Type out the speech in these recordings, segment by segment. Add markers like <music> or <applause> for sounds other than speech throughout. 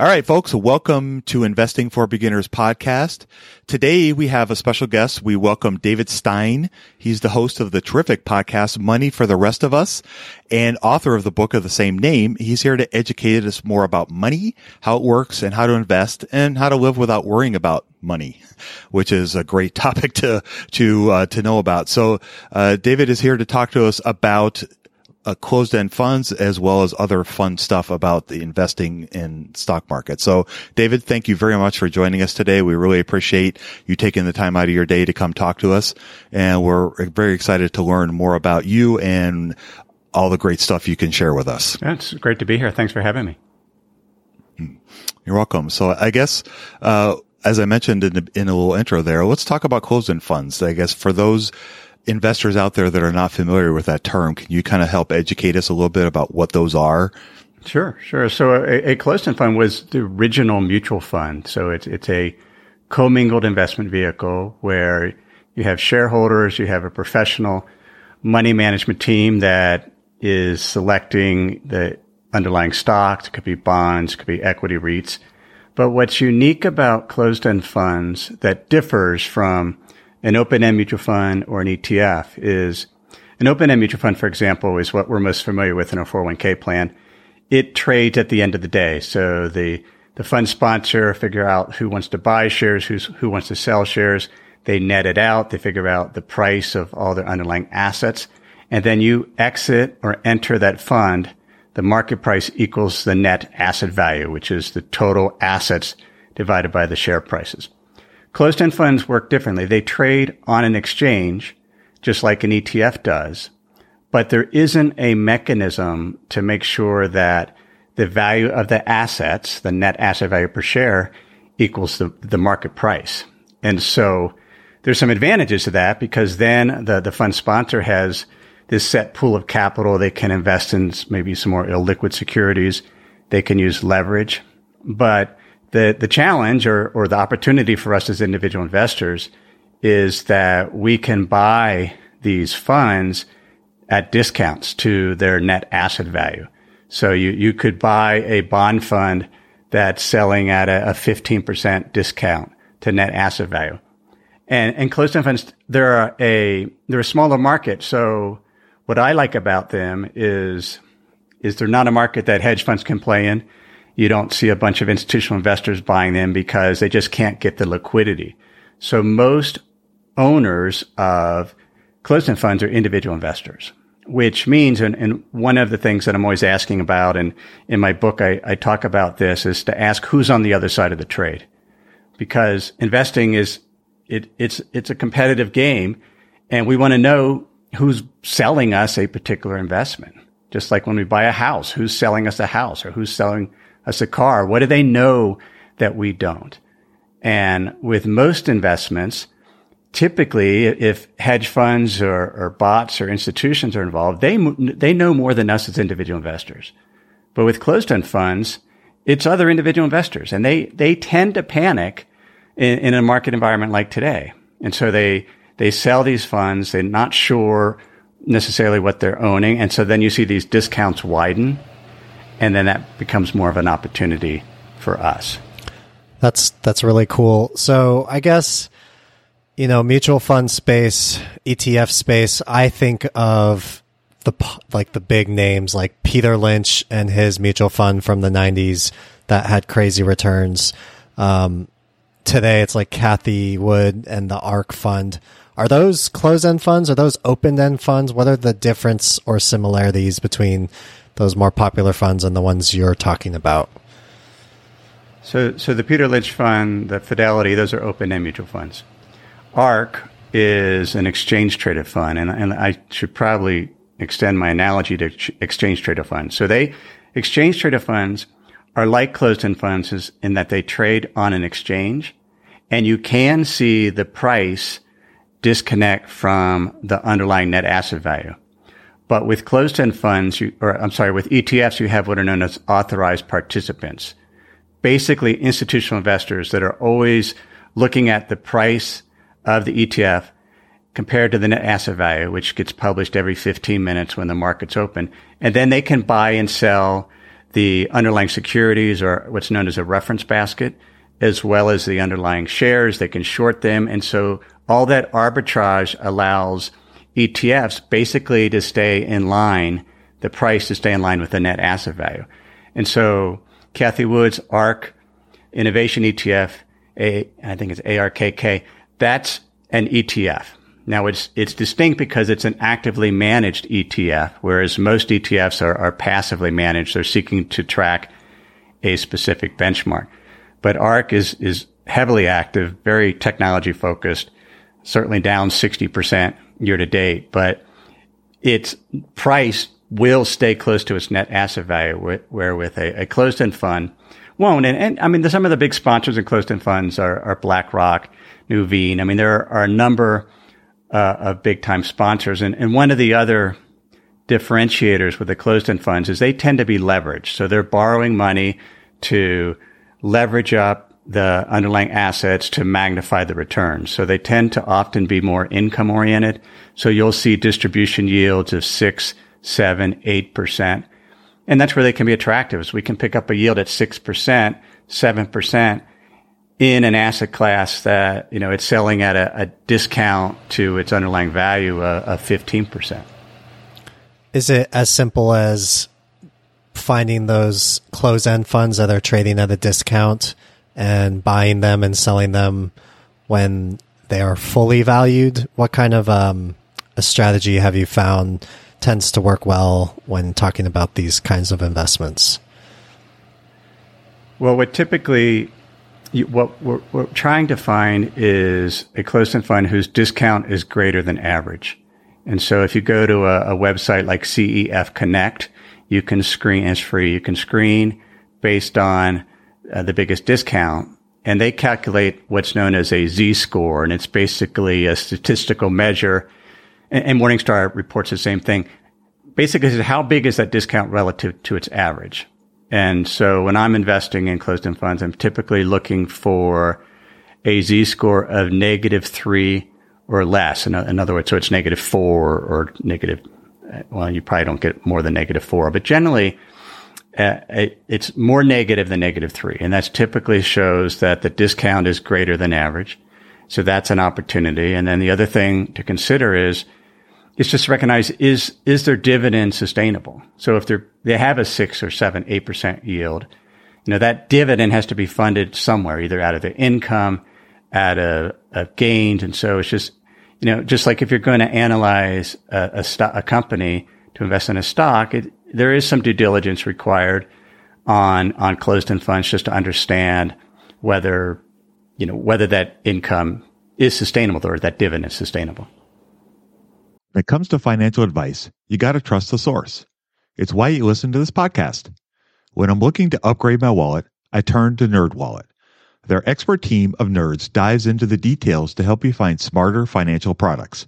All right, folks, welcome to Investing for Beginners podcast. Today we have a special guest. We welcome David Stein. He's the host of the terrific podcast, Money for the Rest of Us and author of the book of the same name. He's here to educate us more about money, how it works and how to invest and how to live without worrying about money, which is a great <laughs> topic to, to, uh, to know about. So, uh, David is here to talk to us about uh, closed end funds as well as other fun stuff about the investing in stock market. So David, thank you very much for joining us today. We really appreciate you taking the time out of your day to come talk to us. And we're very excited to learn more about you and all the great stuff you can share with us. It's great to be here. Thanks for having me. Hmm. You're welcome. So I guess, uh, as I mentioned in, the, in a little intro there, let's talk about closed end funds. I guess for those investors out there that are not familiar with that term, can you kind of help educate us a little bit about what those are? Sure, sure. So a, a closed-end fund was the original mutual fund. So it's it's a commingled investment vehicle where you have shareholders, you have a professional money management team that is selecting the underlying stocks. It could be bonds, it could be equity REITs. But what's unique about closed-end funds that differs from an open-end mutual fund or an ETF is an open-end mutual fund, for example, is what we're most familiar with in a 401k plan. It trades at the end of the day. So the, the fund sponsor figure out who wants to buy shares, who's, who wants to sell shares. They net it out. They figure out the price of all their underlying assets. And then you exit or enter that fund. The market price equals the net asset value, which is the total assets divided by the share prices. Closed end funds work differently. They trade on an exchange, just like an ETF does, but there isn't a mechanism to make sure that the value of the assets, the net asset value per share, equals the, the market price. And so there's some advantages to that because then the, the fund sponsor has this set pool of capital. They can invest in maybe some more illiquid securities. They can use leverage, but the, the challenge or, or the opportunity for us as individual investors is that we can buy these funds at discounts to their net asset value. So you, you could buy a bond fund that's selling at a, a 15% discount to net asset value. And, and closed end funds, they're a, they're a smaller market. So what I like about them is, is they're not a market that hedge funds can play in you don't see a bunch of institutional investors buying them because they just can't get the liquidity. So most owners of closed-end funds are individual investors, which means, and, and, one of the things that I'm always asking about, and in my book, I, I talk about this, is to ask who's on the other side of the trade. Because investing is, it, it's, it's a competitive game and we want to know who's selling us a particular investment. Just like when we buy a house, who's selling us a house or who's selling a car? What do they know that we don't? And with most investments, typically if hedge funds or, or bots or institutions are involved, they, they know more than us as individual investors. But with closed-end funds, it's other individual investors and they, they tend to panic in, in a market environment like today. And so they, they sell these funds. They're not sure necessarily what they're owning. And so then you see these discounts widen and then that becomes more of an opportunity for us. That's, that's really cool. So I guess, you know, mutual fund space, ETF space, I think of the like the big names like Peter Lynch and his mutual fund from the 90s that had crazy returns. Um, today it's like Cathie Wood and the ARK fund. Are those closed end funds? Are those open end funds? What are the difference or similarities between those more popular funds and the ones you're talking about? So, so the Peter Lynch fund, the Fidelity, those are open end mutual funds. ARK is an exchange traded fund, and, and I should probably extend my analogy to exchange traded funds. So they, exchange traded funds are like closed end funds in that they trade on an exchange and you can see the price disconnect from the underlying net asset value. But with closed end funds, you, or I'm sorry, with ETFs, you have what are known as authorized participants. Basically institutional investors that are always looking at the price of the ETF compared to the net asset value, which gets published every 15 minutes when the market's open. And then they can buy and sell the underlying securities or what's known as a reference basket, as well as the underlying shares. They can short them. And so all that arbitrage allows ETFs basically to stay in line, the price to stay in line with the net asset value. And so Cathie Wood's ARK Innovation ETF, a, I think it's ARKK, that's an ETF. Now it's, it's distinct because it's an actively managed ETF, whereas most ETFs are, are passively managed. They're seeking to track a specific benchmark. But ARK is, is heavily active, very technology focused, certainly down 60% year to date, but its price will stay close to its net asset value, where with a, a closed end fund won't. And, and I mean, some of the big sponsors in closed end funds are, are BlackRock, Nuveen. I mean, there are a number uh, of big time sponsors. And, and one of the other differentiators with the closed end funds is they tend to be leveraged. So they're borrowing money to leverage up the underlying assets to magnify the returns. So they tend to often be more income oriented. So you'll see distribution yields of six, seven, eight percent. And that's where they can be attractive. So we can pick up a yield at six percent, seven percent in an asset class that, you know, it's selling at a, a discount to its underlying value of 15%. Is it as simple as finding those close end funds that are trading at a discount and buying them and selling them when they are fully valued? What kind of um, a strategy have you found tends to work well when talking about these kinds of investments? Well, what typically you, what we're, we're, trying to find is a closed-end fund whose discount is greater than average. And so if you go to a, a website like CEF Connect, you can screen, it's free, you can screen based on uh, the biggest discount and they calculate what's known as a z-score and it's basically a statistical measure and, and morningstar reports the same thing basically how big is that discount relative to its average and so when I'm investing in closed end funds, I'm typically looking for a Z score of negative three or less. In, in other words, so it's negative four or negative, well, you probably don't get more than negative four, but generally, it's more negative than negative three. And that typically shows that the discount is greater than average. So that's an opportunity. And then the other thing to consider is, is just recognize is is their dividend sustainable? So if they're they have a six or seven, eight percent yield, you know that dividend has to be funded somewhere, either out of the income, out of, of gains, and so it's just you know just like if you're going to analyze a, a, stock, a company to invest in a stock, it, there is some due diligence required on on closed end funds just to understand whether you know whether that income is sustainable or that dividend is sustainable. When it comes to financial advice, you got to trust the source. It's why you listen to this podcast. When I'm looking to upgrade my wallet, I turn to NerdWallet. Their expert team of nerds dives into the details to help you find smarter financial products.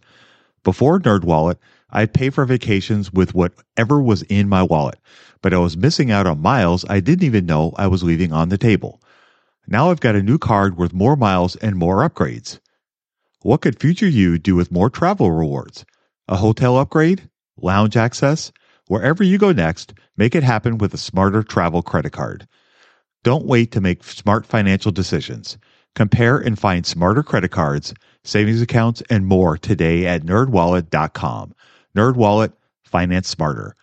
Before NerdWallet, I'd pay for vacations with whatever was in my wallet, but I was missing out on miles I didn't even know I was leaving on the table. Now I've got a new card worth more miles and more upgrades. What could future you do with more travel rewards? A hotel upgrade? Lounge access? Wherever you go next, make it happen with a smarter travel credit card. Don't wait to make smart financial decisions. Compare and find smarter credit cards, savings accounts, and more today at nerdwallet.com. NerdWallet, finance smarter.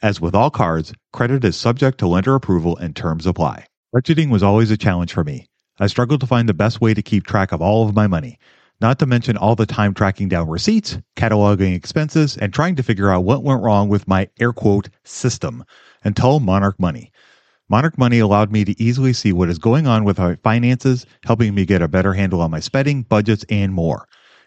As with all cards, credit is subject to lender approval and terms apply. Budgeting was always a challenge for me. I struggled to find the best way to keep track of all of my money, not to mention all the time tracking down receipts, cataloging expenses, and trying to figure out what went wrong with my air quote system until Monarch Money. Monarch Money allowed me to easily see what is going on with my finances, helping me get a better handle on my spending, budgets, and more.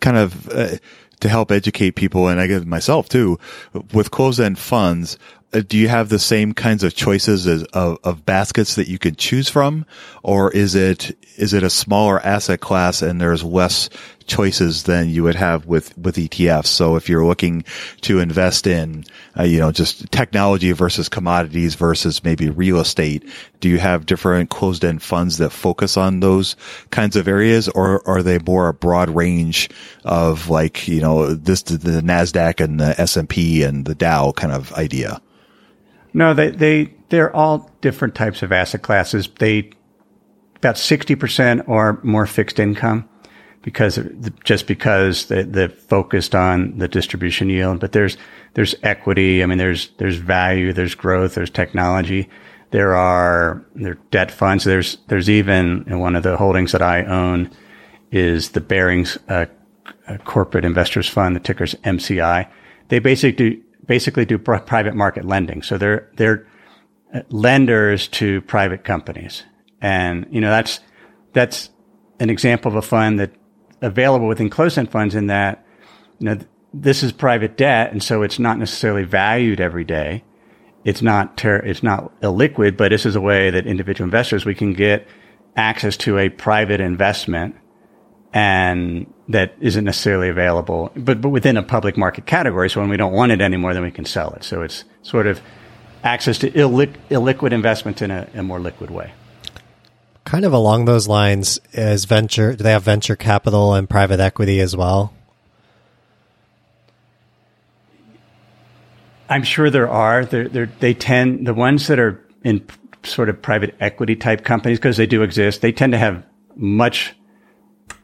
kind of uh, to help educate people and I guess myself too with closed end funds. Uh, do you have the same kinds of choices as, of, of baskets that you can choose from, or is it is it a smaller asset class and there's less choices than you would have with with ETFs? So if you're looking to invest in, uh, you know, just technology versus commodities versus maybe real estate, do you have different closed end funds that focus on those kinds of areas, or are they more a broad range of like you know this the Nasdaq and the S and the Dow kind of idea? No, they they they're all different types of asset classes. They about sixty percent are more fixed income because just because they, they're focused on the distribution yield. But there's there's equity. I mean, there's there's value. There's growth. There's technology. There are there are debt funds. There's there's even one of the holdings that I own is the Barings uh, Corporate Investors Fund. The ticker's MCI. They basically do basically do private market lending. So they're, they're uh, lenders to private companies. And, you know, that's, that's an example of a fund that available within closed-end funds in that, you know, this is private debt. And so it's not necessarily valued every day. It's not, ter- it's not illiquid, but this is a way that individual investors, we can get access to a private investment and that isn't necessarily available, but, but within a public market category. So when we don't want it anymore, then we can sell it. So it's sort of access to illiquid, investments in a, a, more liquid way. Kind of along those lines is venture. Do they have venture capital and private equity as well? I'm sure there are. They're, they're, they tend the ones that are in sort of private equity type companies because they do exist. They tend to have much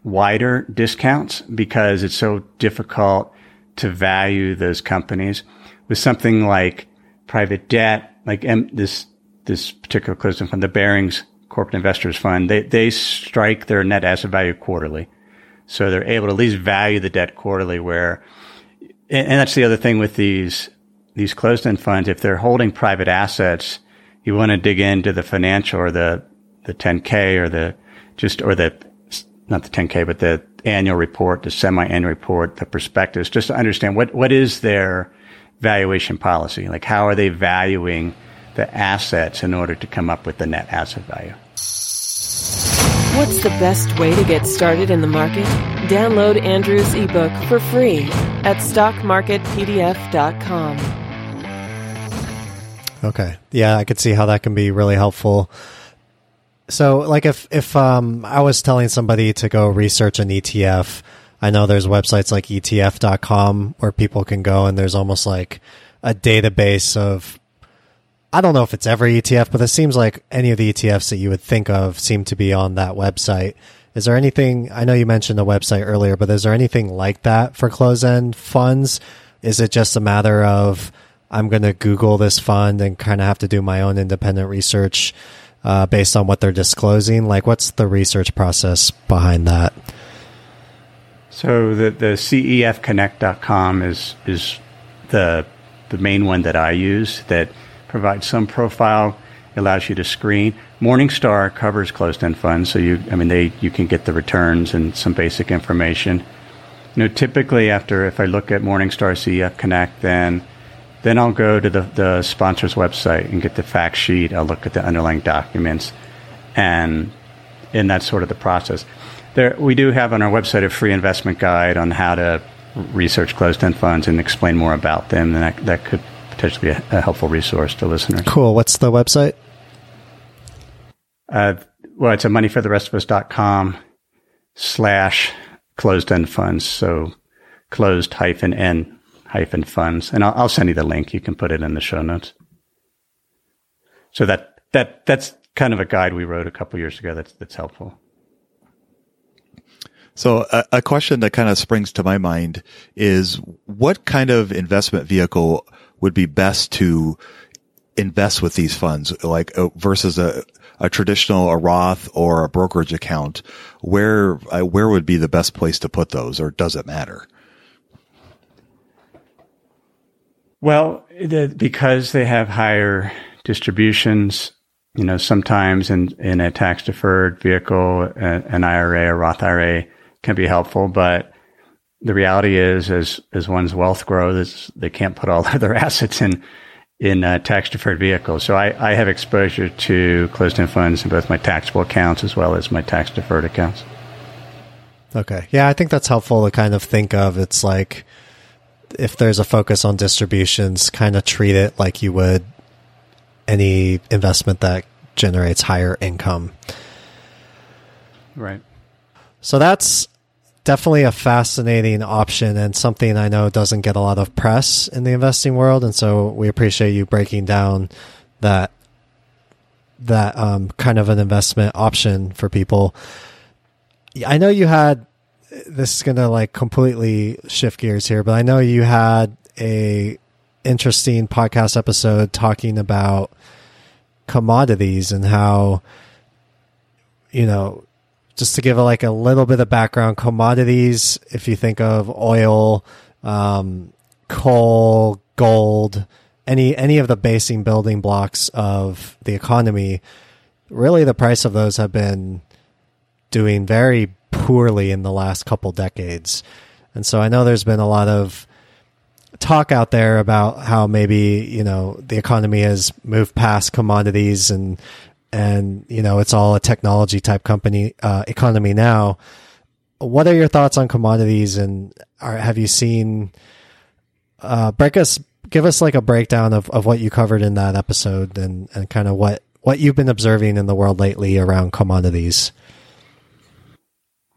wider discounts because it's so difficult to value those companies. With something like private debt, like M- this this particular closed fund, the Barings Corporate Investors Fund, they they strike their net asset value quarterly, so they're able to at least value the debt quarterly. Where, and, and that's the other thing with these these closed end funds, if they're holding private assets, you want to dig into the financial or the, the 10K or the just, or the, not the 10K, but the annual report, the semi-annual report, the prospectus, just to understand what, what is their valuation policy? Like how are they valuing the assets in order to come up with the net asset value? What's the best way to get started in the market? Download Andrew's ebook for free at stockmarketpdf.com. Okay. Yeah, I could see how that can be really helpful. So, like, if if um, I was telling somebody to go research an ETF, I know there's websites like ETF.com where people can go, and there's almost like a database of. I don't know if it's every ETF, but it seems like any of the ETFs that you would think of seem to be on that website. Is there anything? I know you mentioned the website earlier, but is there anything like that for close end funds? Is it just a matter of I'm going to Google this fund and kind of have to do my own independent research uh, based on what they're disclosing? Like, what's the research process behind that? So the the cefconnect.com is is the the main one that I use that provides some profile, allows you to screen. Morningstar covers closed-end funds, so you I mean they you can get the returns and some basic information. You know, typically after if I look at Morningstar CEF Connect, then then I'll go to the, the sponsor's website and get the fact sheet. I'll look at the underlying documents, and and that's sort of the process. There, we do have on our website a free investment guide on how to research closed-end funds and explain more about them, and that, that could potentially be a, a helpful resource to listeners. Cool. What's the website? Uh, well, it's a moneyfortherestofus.com slash closed-end funds. So closed hyphen n hyphen funds. And I'll, I'll send you the link. You can put it in the show notes. So that, that, that's kind of a guide we wrote a couple years ago. That's, that's helpful. So a, a, question that kind of springs to my mind is what kind of investment vehicle would be best to invest with these funds, like uh, versus a, a traditional, a Roth or a brokerage account? Where, uh, where would be the best place to put those or does it matter? Well, the, because they have higher distributions, you know, sometimes in, in a tax deferred vehicle, an IRA a Roth IRA can be helpful. But the reality is, as, as one's wealth grows, they can't put all <laughs> of their assets in, in uh, tax deferred vehicles. So I, I have exposure to closed end funds in both my taxable accounts as well as my tax deferred accounts. Okay. Yeah, I think that's helpful to kind of think of. It's like, if there's a focus on distributions, kind of treat it like you would any investment that generates higher income. Right. So that's definitely a fascinating option and something I know doesn't get a lot of press in the investing world. And so we appreciate you breaking down that that um, kind of an investment option for people. I know you had this is going to like completely shift gears here, but I know you had a interesting podcast episode talking about commodities and how you know just to give a, like a little bit of background commodities if you think of oil um, coal gold any any of the basing building blocks of the economy really the price of those have been doing very poorly in the last couple decades. And so I know there's been a lot of talk out there about how maybe, you know, the economy has moved past commodities and, and, you know, it's all a technology type company, uh, economy now. What are your thoughts on commodities and are, have you seen, uh, break us, give us like a breakdown of, of what you covered in that episode and, and kind of what, what you've been observing in the world lately around commodities.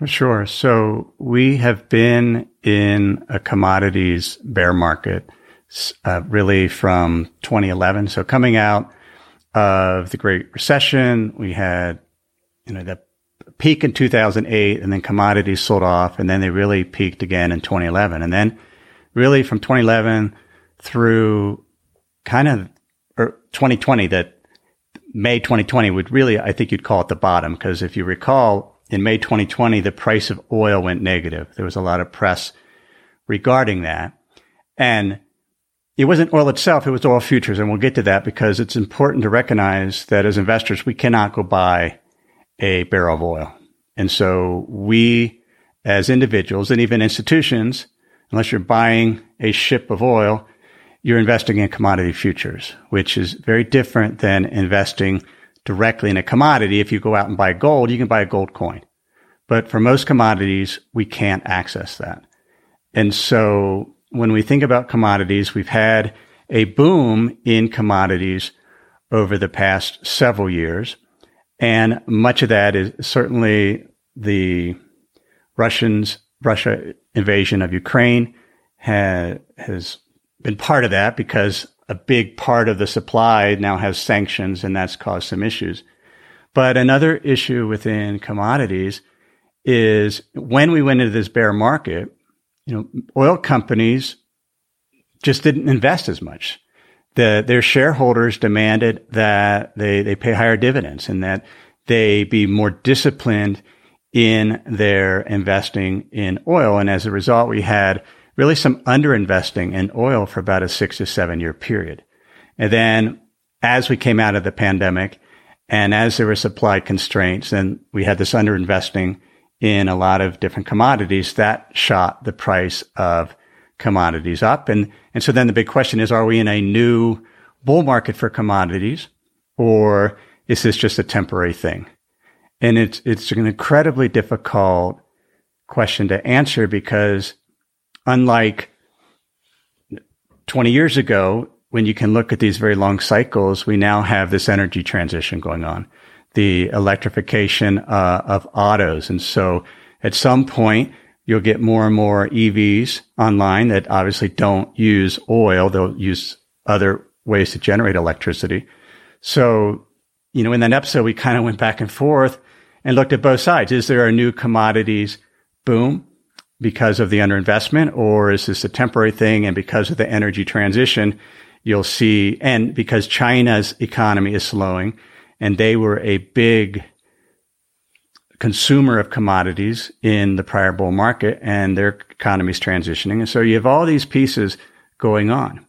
Sure. So we have been in a commodities bear market uh, really from 2011. So coming out of the Great Recession, we had, you know, the peak in 2008 and then commodities sold off and then they really peaked again in 2011. And then really from 2011 through kind of er, 2020 that May 2020 would really, I think you'd call it the bottom because if you recall, in May 2020, the price of oil went negative. There was a lot of press regarding that. And it wasn't oil itself, it was oil futures. And we'll get to that because it's important to recognize that as investors, we cannot go buy a barrel of oil. And so we, as individuals and even institutions, unless you're buying a ship of oil, you're investing in commodity futures, which is very different than investing directly in a commodity. If you go out and buy gold, you can buy a gold coin. But for most commodities, we can't access that. And so when we think about commodities, we've had a boom in commodities over the past several years. And much of that is certainly the Russians, Russia invasion of Ukraine ha, has been part of that because a big part of the supply now has sanctions and that's caused some issues. But another issue within commodities is when we went into this bear market, you know, oil companies just didn't invest as much. The, their shareholders demanded that they, they pay higher dividends and that they be more disciplined in their investing in oil. And as a result, we had really some underinvesting in oil for about a six to seven year period. And then as we came out of the pandemic and as there were supply constraints and we had this underinvesting in a lot of different commodities, that shot the price of commodities up. And, and so then the big question is, are we in a new bull market for commodities or is this just a temporary thing? And it's, it's an incredibly difficult question to answer because unlike 20 years ago, when you can look at these very long cycles, we now have this energy transition going on the electrification uh, of autos. And so at some point, you'll get more and more EVs online that obviously don't use oil. They'll use other ways to generate electricity. So, you know, in that episode, we kind of went back and forth and looked at both sides. Is there a new commodities boom because of the underinvestment or is this a temporary thing? And because of the energy transition, you'll see, and because China's economy is slowing, and they were a big consumer of commodities in the prior bull market and their economy is transitioning. And so you have all these pieces going on.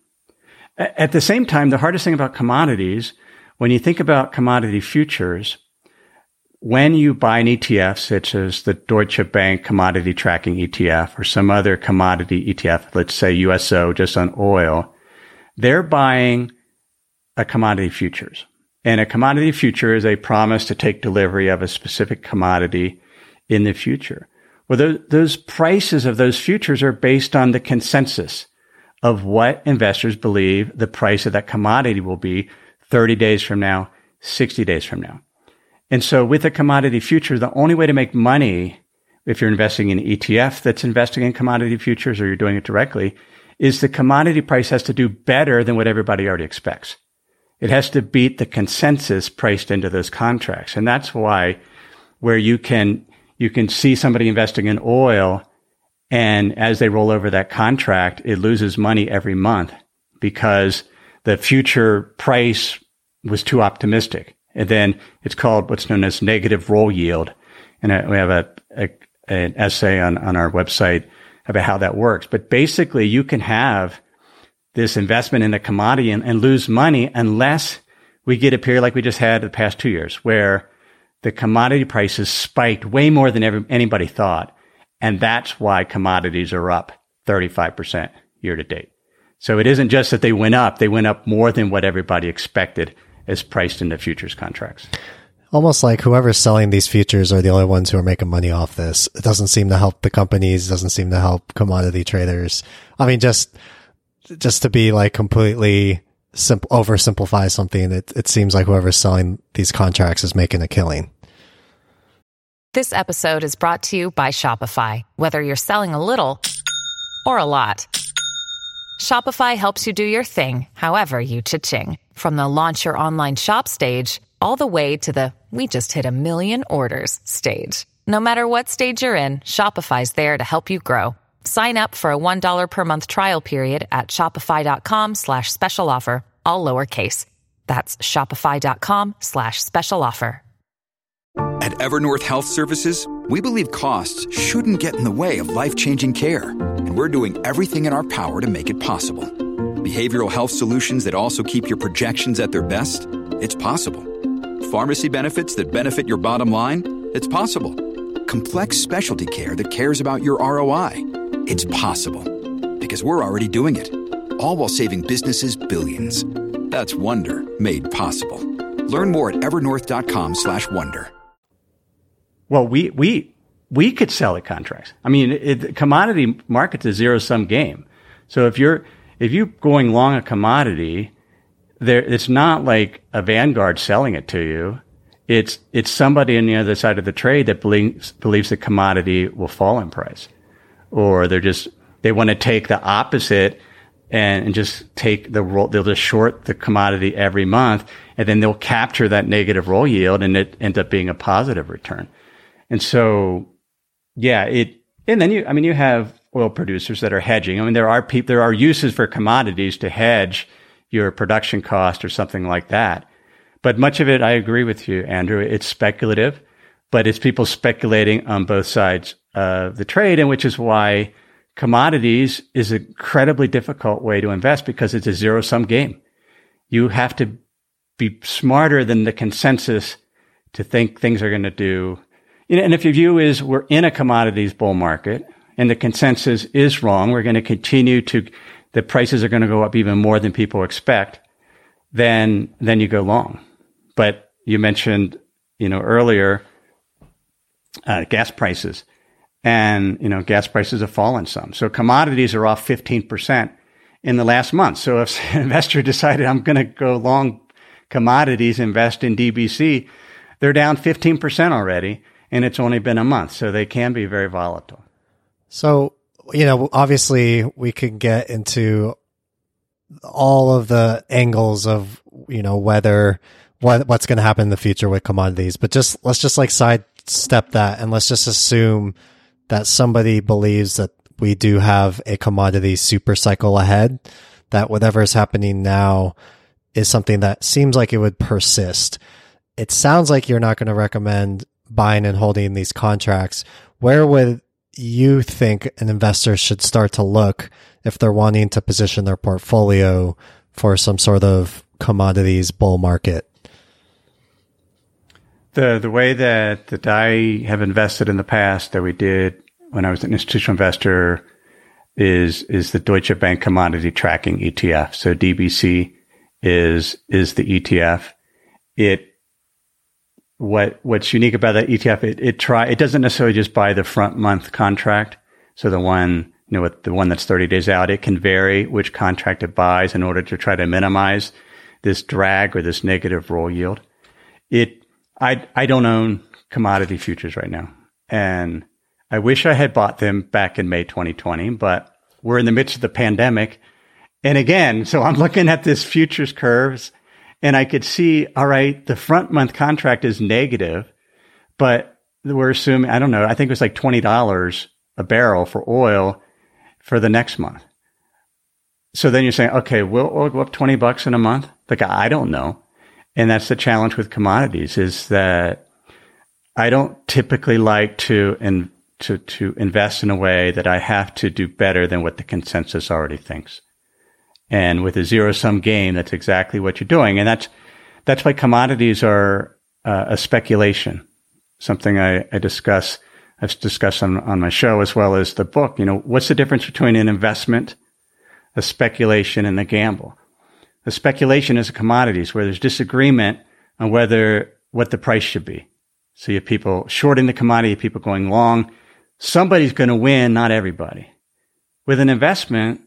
At the same time, the hardest thing about commodities, when you think about commodity futures, when you buy an ETF, such as the Deutsche Bank commodity tracking ETF or some other commodity ETF, let's say USO just on oil, they're buying a commodity futures. And a commodity future is a promise to take delivery of a specific commodity in the future. Well, those, those prices of those futures are based on the consensus of what investors believe the price of that commodity will be 30 days from now, 60 days from now. And so with a commodity future, the only way to make money if you're investing in ETF that's investing in commodity futures or you're doing it directly is the commodity price has to do better than what everybody already expects. It has to beat the consensus priced into those contracts. And that's why where you can, you can see somebody investing in oil and as they roll over that contract, it loses money every month because the future price was too optimistic. And then it's called what's known as negative roll yield. And we have a, a an essay on, on our website about how that works. But basically you can have this investment in a commodity and, and lose money unless we get a period like we just had the past two years where the commodity prices spiked way more than anybody thought. And that's why commodities are up 35% year to date. So it isn't just that they went up, they went up more than what everybody expected as priced in the futures contracts. Almost like whoever's selling these futures are the only ones who are making money off this. It doesn't seem to help the companies, doesn't seem to help commodity traders. I mean, just just to be like completely simple, oversimplify something, it, it seems like whoever's selling these contracts is making a killing. This episode is brought to you by Shopify. Whether you're selling a little or a lot, Shopify helps you do your thing, however you cha-ching. From the launch your online shop stage, all the way to the we just hit a million orders stage. No matter what stage you're in, Shopify's there to help you grow. Sign up for a $1 per month trial period at shopify.com slash special offer, all lowercase. That's shopify.com slash special offer. At Evernorth Health Services, we believe costs shouldn't get in the way of life-changing care. And we're doing everything in our power to make it possible behavioral health solutions that also keep your projections at their best? It's possible. Pharmacy benefits that benefit your bottom line? It's possible. Complex specialty care that cares about your ROI? It's possible. Because we're already doing it. All while saving businesses billions. That's Wonder made possible. Learn more at evernorth.com slash wonder. Well, we, we, we could sell at contracts. I mean, it, commodity market's a zero sum game. So if you're, if you're going long a commodity, there, it's not like a Vanguard selling it to you. It's, it's somebody on the other side of the trade that believes, believes the commodity will fall in price. Or they're just, they want to take the opposite and, and just take the roll, they'll just short the commodity every month and then they'll capture that negative roll yield and it ends up being a positive return. And so, yeah, it, and then you, I mean, you have oil producers that are hedging. I mean, there are people, there are uses for commodities to hedge your production cost or something like that. But much of it, I agree with you, Andrew. It's speculative, but it's people speculating on both sides of the trade, and which is why commodities is an incredibly difficult way to invest because it's a zero sum game. You have to be smarter than the consensus to think things are going to do and if your view is we're in a commodities bull market and the consensus is wrong, we're going to continue to, the prices are going to go up even more than people expect, then, then you go long. But you mentioned, you know, earlier, uh, gas prices and, you know, gas prices have fallen some. So commodities are off 15% in the last month. So if <laughs> an investor decided I'm going to go long commodities, invest in DBC, they're down 15% already and it's only been a month, so they can be very volatile. So, you know, obviously we can get into all of the angles of, you know, whether what what's going to happen in the future with commodities, but just let's just like sidestep that and let's just assume that somebody believes that we do have a commodity super cycle ahead, that whatever is happening now is something that seems like it would persist. It sounds like you're not going to recommend buying and holding these contracts, where would you think an investor should start to look if they're wanting to position their portfolio for some sort of commodities bull market? The the way that that I have invested in the past that we did when I was an institutional investor is is the Deutsche Bank Commodity Tracking ETF. So DBC is is the ETF. It what what's unique about that ETF, it, it try it doesn't necessarily just buy the front month contract. So the one you know with the one that's 30 days out, it can vary which contract it buys in order to try to minimize this drag or this negative roll yield. It I I don't own commodity futures right now, and I wish I had bought them back in May 2020, but we're in the midst of the pandemic. And again, so I'm looking at this futures curves and I could see, all right, the front month contract is negative, but we're assuming, I don't know, I think it was like $20 a barrel for oil for the next month. So then you're saying, okay, we'll, we'll go up 20 bucks in a month. Like, I don't know. And that's the challenge with commodities is that I don't typically like to, to, to invest in a way that I have to do better than what the consensus already thinks. And with a zero sum game, that's exactly what you're doing. And that's, that's why commodities are uh, a speculation, something I, I discuss, I've discussed on, on my show as well as the book. You know, what's the difference between an investment, a speculation, and a gamble? A speculation is a commodities where there's disagreement on whether what the price should be. So you have people shorting the commodity, people going long. Somebody's going to win, not everybody. With an investment,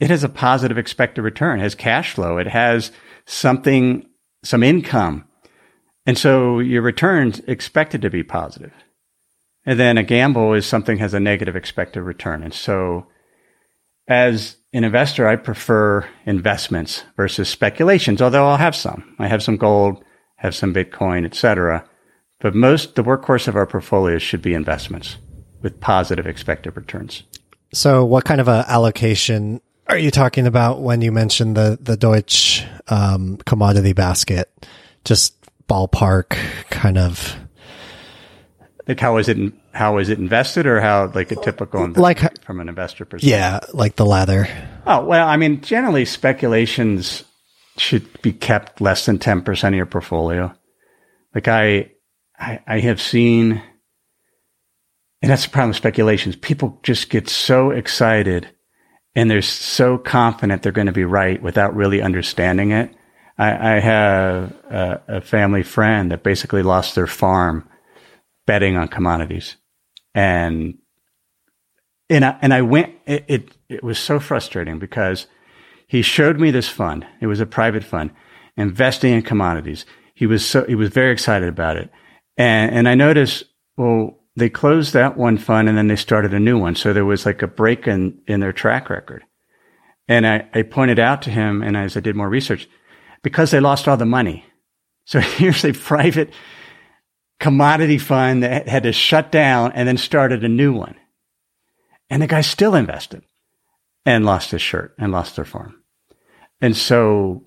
it has a positive expected return, it has cash flow, it has something, some income. And so your return's expected to be positive. And then a gamble is something has a negative expected return. And so as an investor, I prefer investments versus speculations, although I'll have some. I have some gold, have some Bitcoin, etc. But most, the workhorse of our portfolios should be investments with positive expected returns. So what kind of a allocation are you talking about when you mentioned the the Deutsche um, commodity basket? Just ballpark kind of Like how is it how is it invested, or how like a typical like from an investor perspective? Yeah, like the lather. Oh well, I mean, generally speculations should be kept less than ten percent of your portfolio. Like I, I, I have seen, and that's the problem with speculations. People just get so excited, and they're so confident they're going to be right without really understanding it. I, I have a, a family friend that basically lost their farm betting on commodities. And and I, and I went it, it, it was so frustrating because he showed me this fund. It was a private fund investing in commodities. He was so he was very excited about it. And and I noticed well they closed that one fund and then they started a new one. So there was like a break in in their track record. And I, I pointed out to him and as I did more research, because they lost all the money. So <laughs> here's a private commodity fund that had to shut down and then started a new one. And the guy still invested and lost his shirt and lost their farm. And so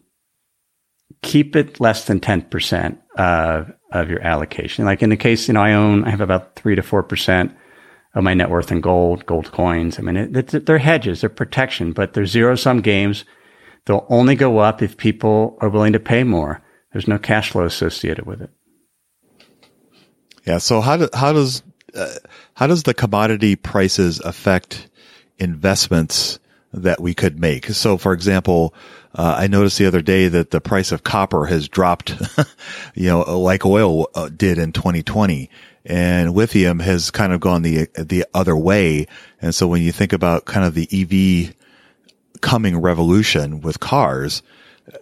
keep it less than 10% of, of your allocation. Like in the case, you know, I own, I have about three to 4% of my net worth in gold, gold coins. I mean, it, it, they're hedges, they're protection, but they're zero sum games. They'll only go up if people are willing to pay more. There's no cash flow associated with it. Yeah. So how do, how does uh, how does the commodity prices affect investments that we could make? So, for example, uh, I noticed the other day that the price of copper has dropped, <laughs> you know, like oil uh, did in 2020 and lithium has kind of gone the, the other way. And so when you think about kind of the EV coming revolution with cars,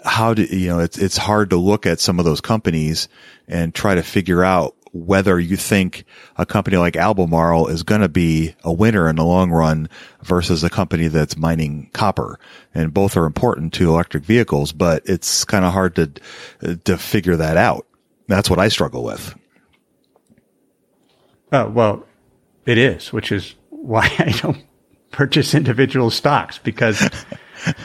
how do, you know, it's, it's hard to look at some of those companies and try to figure out whether you think a company like Albemarle is going to be a winner in the long run versus a company that's mining copper. And both are important to electric vehicles, but it's kind of hard to, to figure that out. That's what I struggle with. Oh, well, it is, which is why <laughs> I don't purchase individual stocks because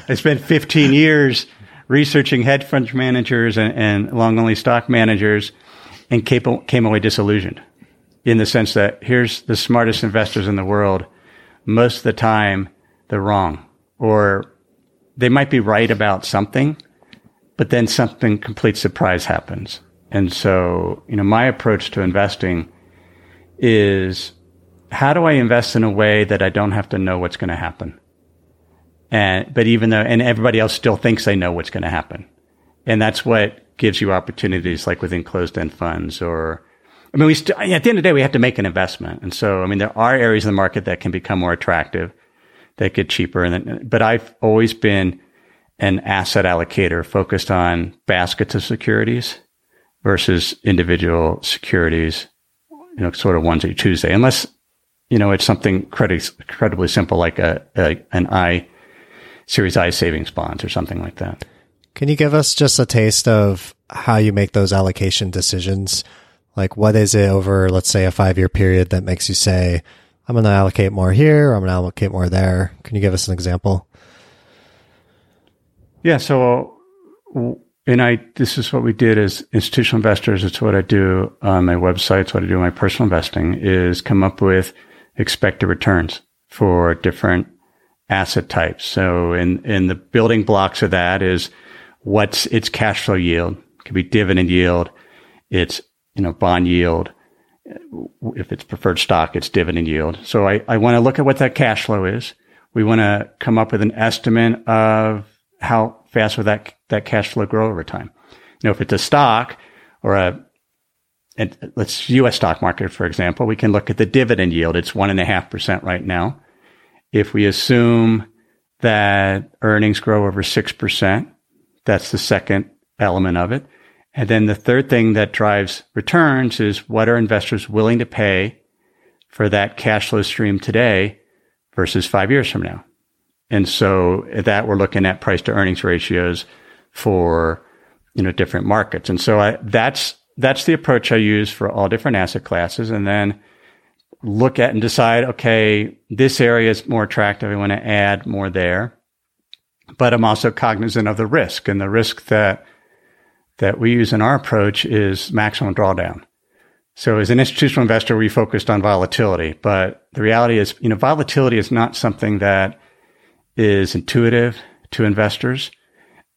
I spent 15 years researching hedge fund managers and, and long only stock managers and came, came away disillusioned in the sense that here's the smartest investors in the world. Most of the time, they're wrong or they might be right about something, but then something complete surprise happens. And so, you know, my approach to investing is how do I invest in a way that I don't have to know what's going to happen? And, but even though, and everybody else still thinks they know what's going to happen. And that's what gives you opportunities like within closed end funds or, I mean, we st- at the end of the day, we have to make an investment. And so, I mean, there are areas in the market that can become more attractive, that get cheaper. And then, but I've always been an asset allocator focused on baskets of securities versus individual securities, you know, sort of ones that you choose, unless, you know, it's something incredibly simple like a, a an I Series I savings bonds or something like that. Can you give us just a taste of how you make those allocation decisions? Like, what is it over, let's say, a five year period that makes you say, I'm going to allocate more here, I'm going to allocate more there? Can you give us an example? Yeah. So, uh, and I, this is what we did as institutional investors. It's what I do on my website. It's what I do in my personal investing is come up with expected returns for different asset types. So in, in the building blocks of that is what's its cash flow yield. It could be dividend yield. It's, you know, bond yield. If it's preferred stock, it's dividend yield. So I, I want to look at what that cash flow is. We want to come up with an estimate of how fast will that, that cash flow grow over time. You know, if it's a stock or a, and let's U.S. stock market, for example, we can look at the dividend yield. It's one and a half percent right now. If we assume that earnings grow over 6%, that's the second element of it. And then the third thing that drives returns is what are investors willing to pay for that cash flow stream today versus five years from now? And so that we're looking at price to earnings ratios for, you know, different markets. And so I, that's, that's the approach I use for all different asset classes. And then look at and decide, okay, this area is more attractive. I want to add more there. But I'm also cognizant of the risk and the risk that, that we use in our approach is maximum drawdown. So as an institutional investor, we focused on volatility, but the reality is, you know, volatility is not something that is intuitive to investors.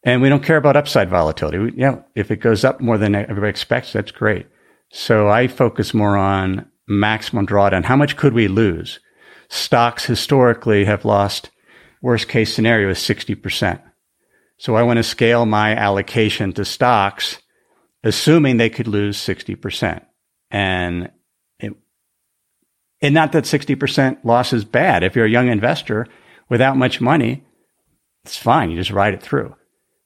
And we don't care about upside volatility. We, you know, if it goes up more than everybody expects, that's great. So I focus more on maximum drawdown. How much could we lose? Stocks historically have lost worst case scenario is 60%. So I want to scale my allocation to stocks, assuming they could lose 60%. And it, and not that 60% loss is bad. If you're a young investor without much money, it's fine. You just ride it through.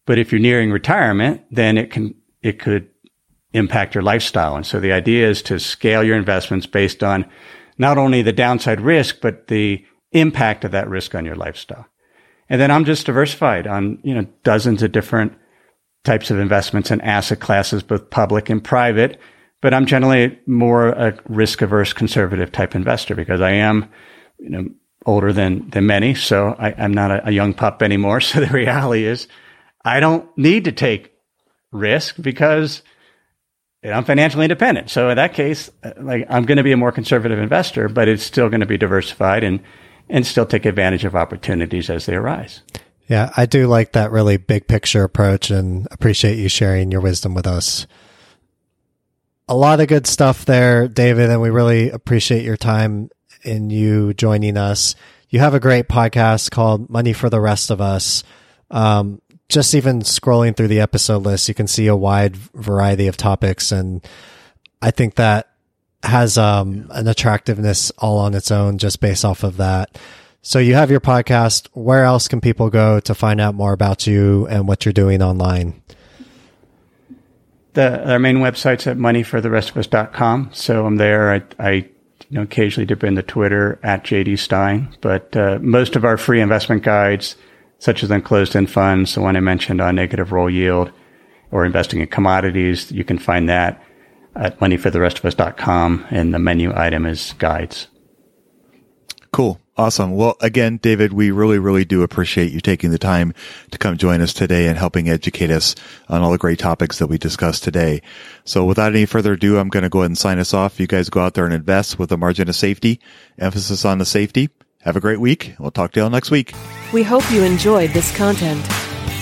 But if you're nearing retirement, then it can, it could impact your lifestyle. And so the idea is to scale your investments based on not only the downside risk, but the impact of that risk on your lifestyle. And then I'm just diversified on, you know, dozens of different types of investments and asset classes, both public and private but I'm generally more a risk averse conservative type investor because I am, you know, older than, than many. So I, am not a, a, young pup anymore. <laughs> So the reality is I don't need to take risk because I'm financially independent. So in that case, uh, like I'm going to be a more conservative investor, but it's still going to be diversified and, and still take advantage of opportunities as they arise. Yeah, I do like that really big picture approach and appreciate you sharing your wisdom with us a lot of good stuff there, David, and we really appreciate your time and you joining us. You have a great podcast called Money for the Rest of Us. Um, just even scrolling through the episode list, you can see a wide variety of topics. And I think that has um, an attractiveness all on its own just based off of that. So you have your podcast. Where else can people go to find out more about you and what you're doing online? the our main website's at moneyfortherestofus.com. So I'm there. I, I you know, occasionally dip into Twitter at JD Stein, but uh, most of our free investment guides, such as on closed-end funds, the one I mentioned on negative roll yield, or investing in commodities, you can find that at moneyfortherestofus.com, and the menu item is guides. Cool. Awesome. Well, again, David, we really, really do appreciate you taking the time to come join us today and helping educate us on all the great topics that we discussed today. So without any further ado, I'm going to go ahead and sign us off. You guys go out there and invest with a margin of safety, emphasis on the safety. Have a great week. We'll talk to you all next week. We hope you enjoyed this content.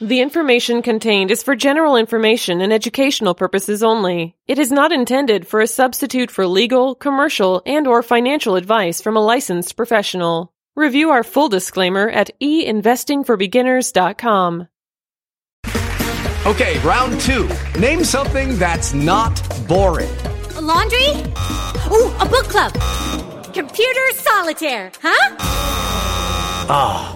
The information contained is for general information and educational purposes only. It is not intended for a substitute for legal, commercial, and or financial advice from a licensed professional. Review our full disclaimer at einvestingforbeginners.com. Okay, round two. Name something that's not boring. A laundry? Ooh, a book club. Computer solitaire, huh? Ah, oh,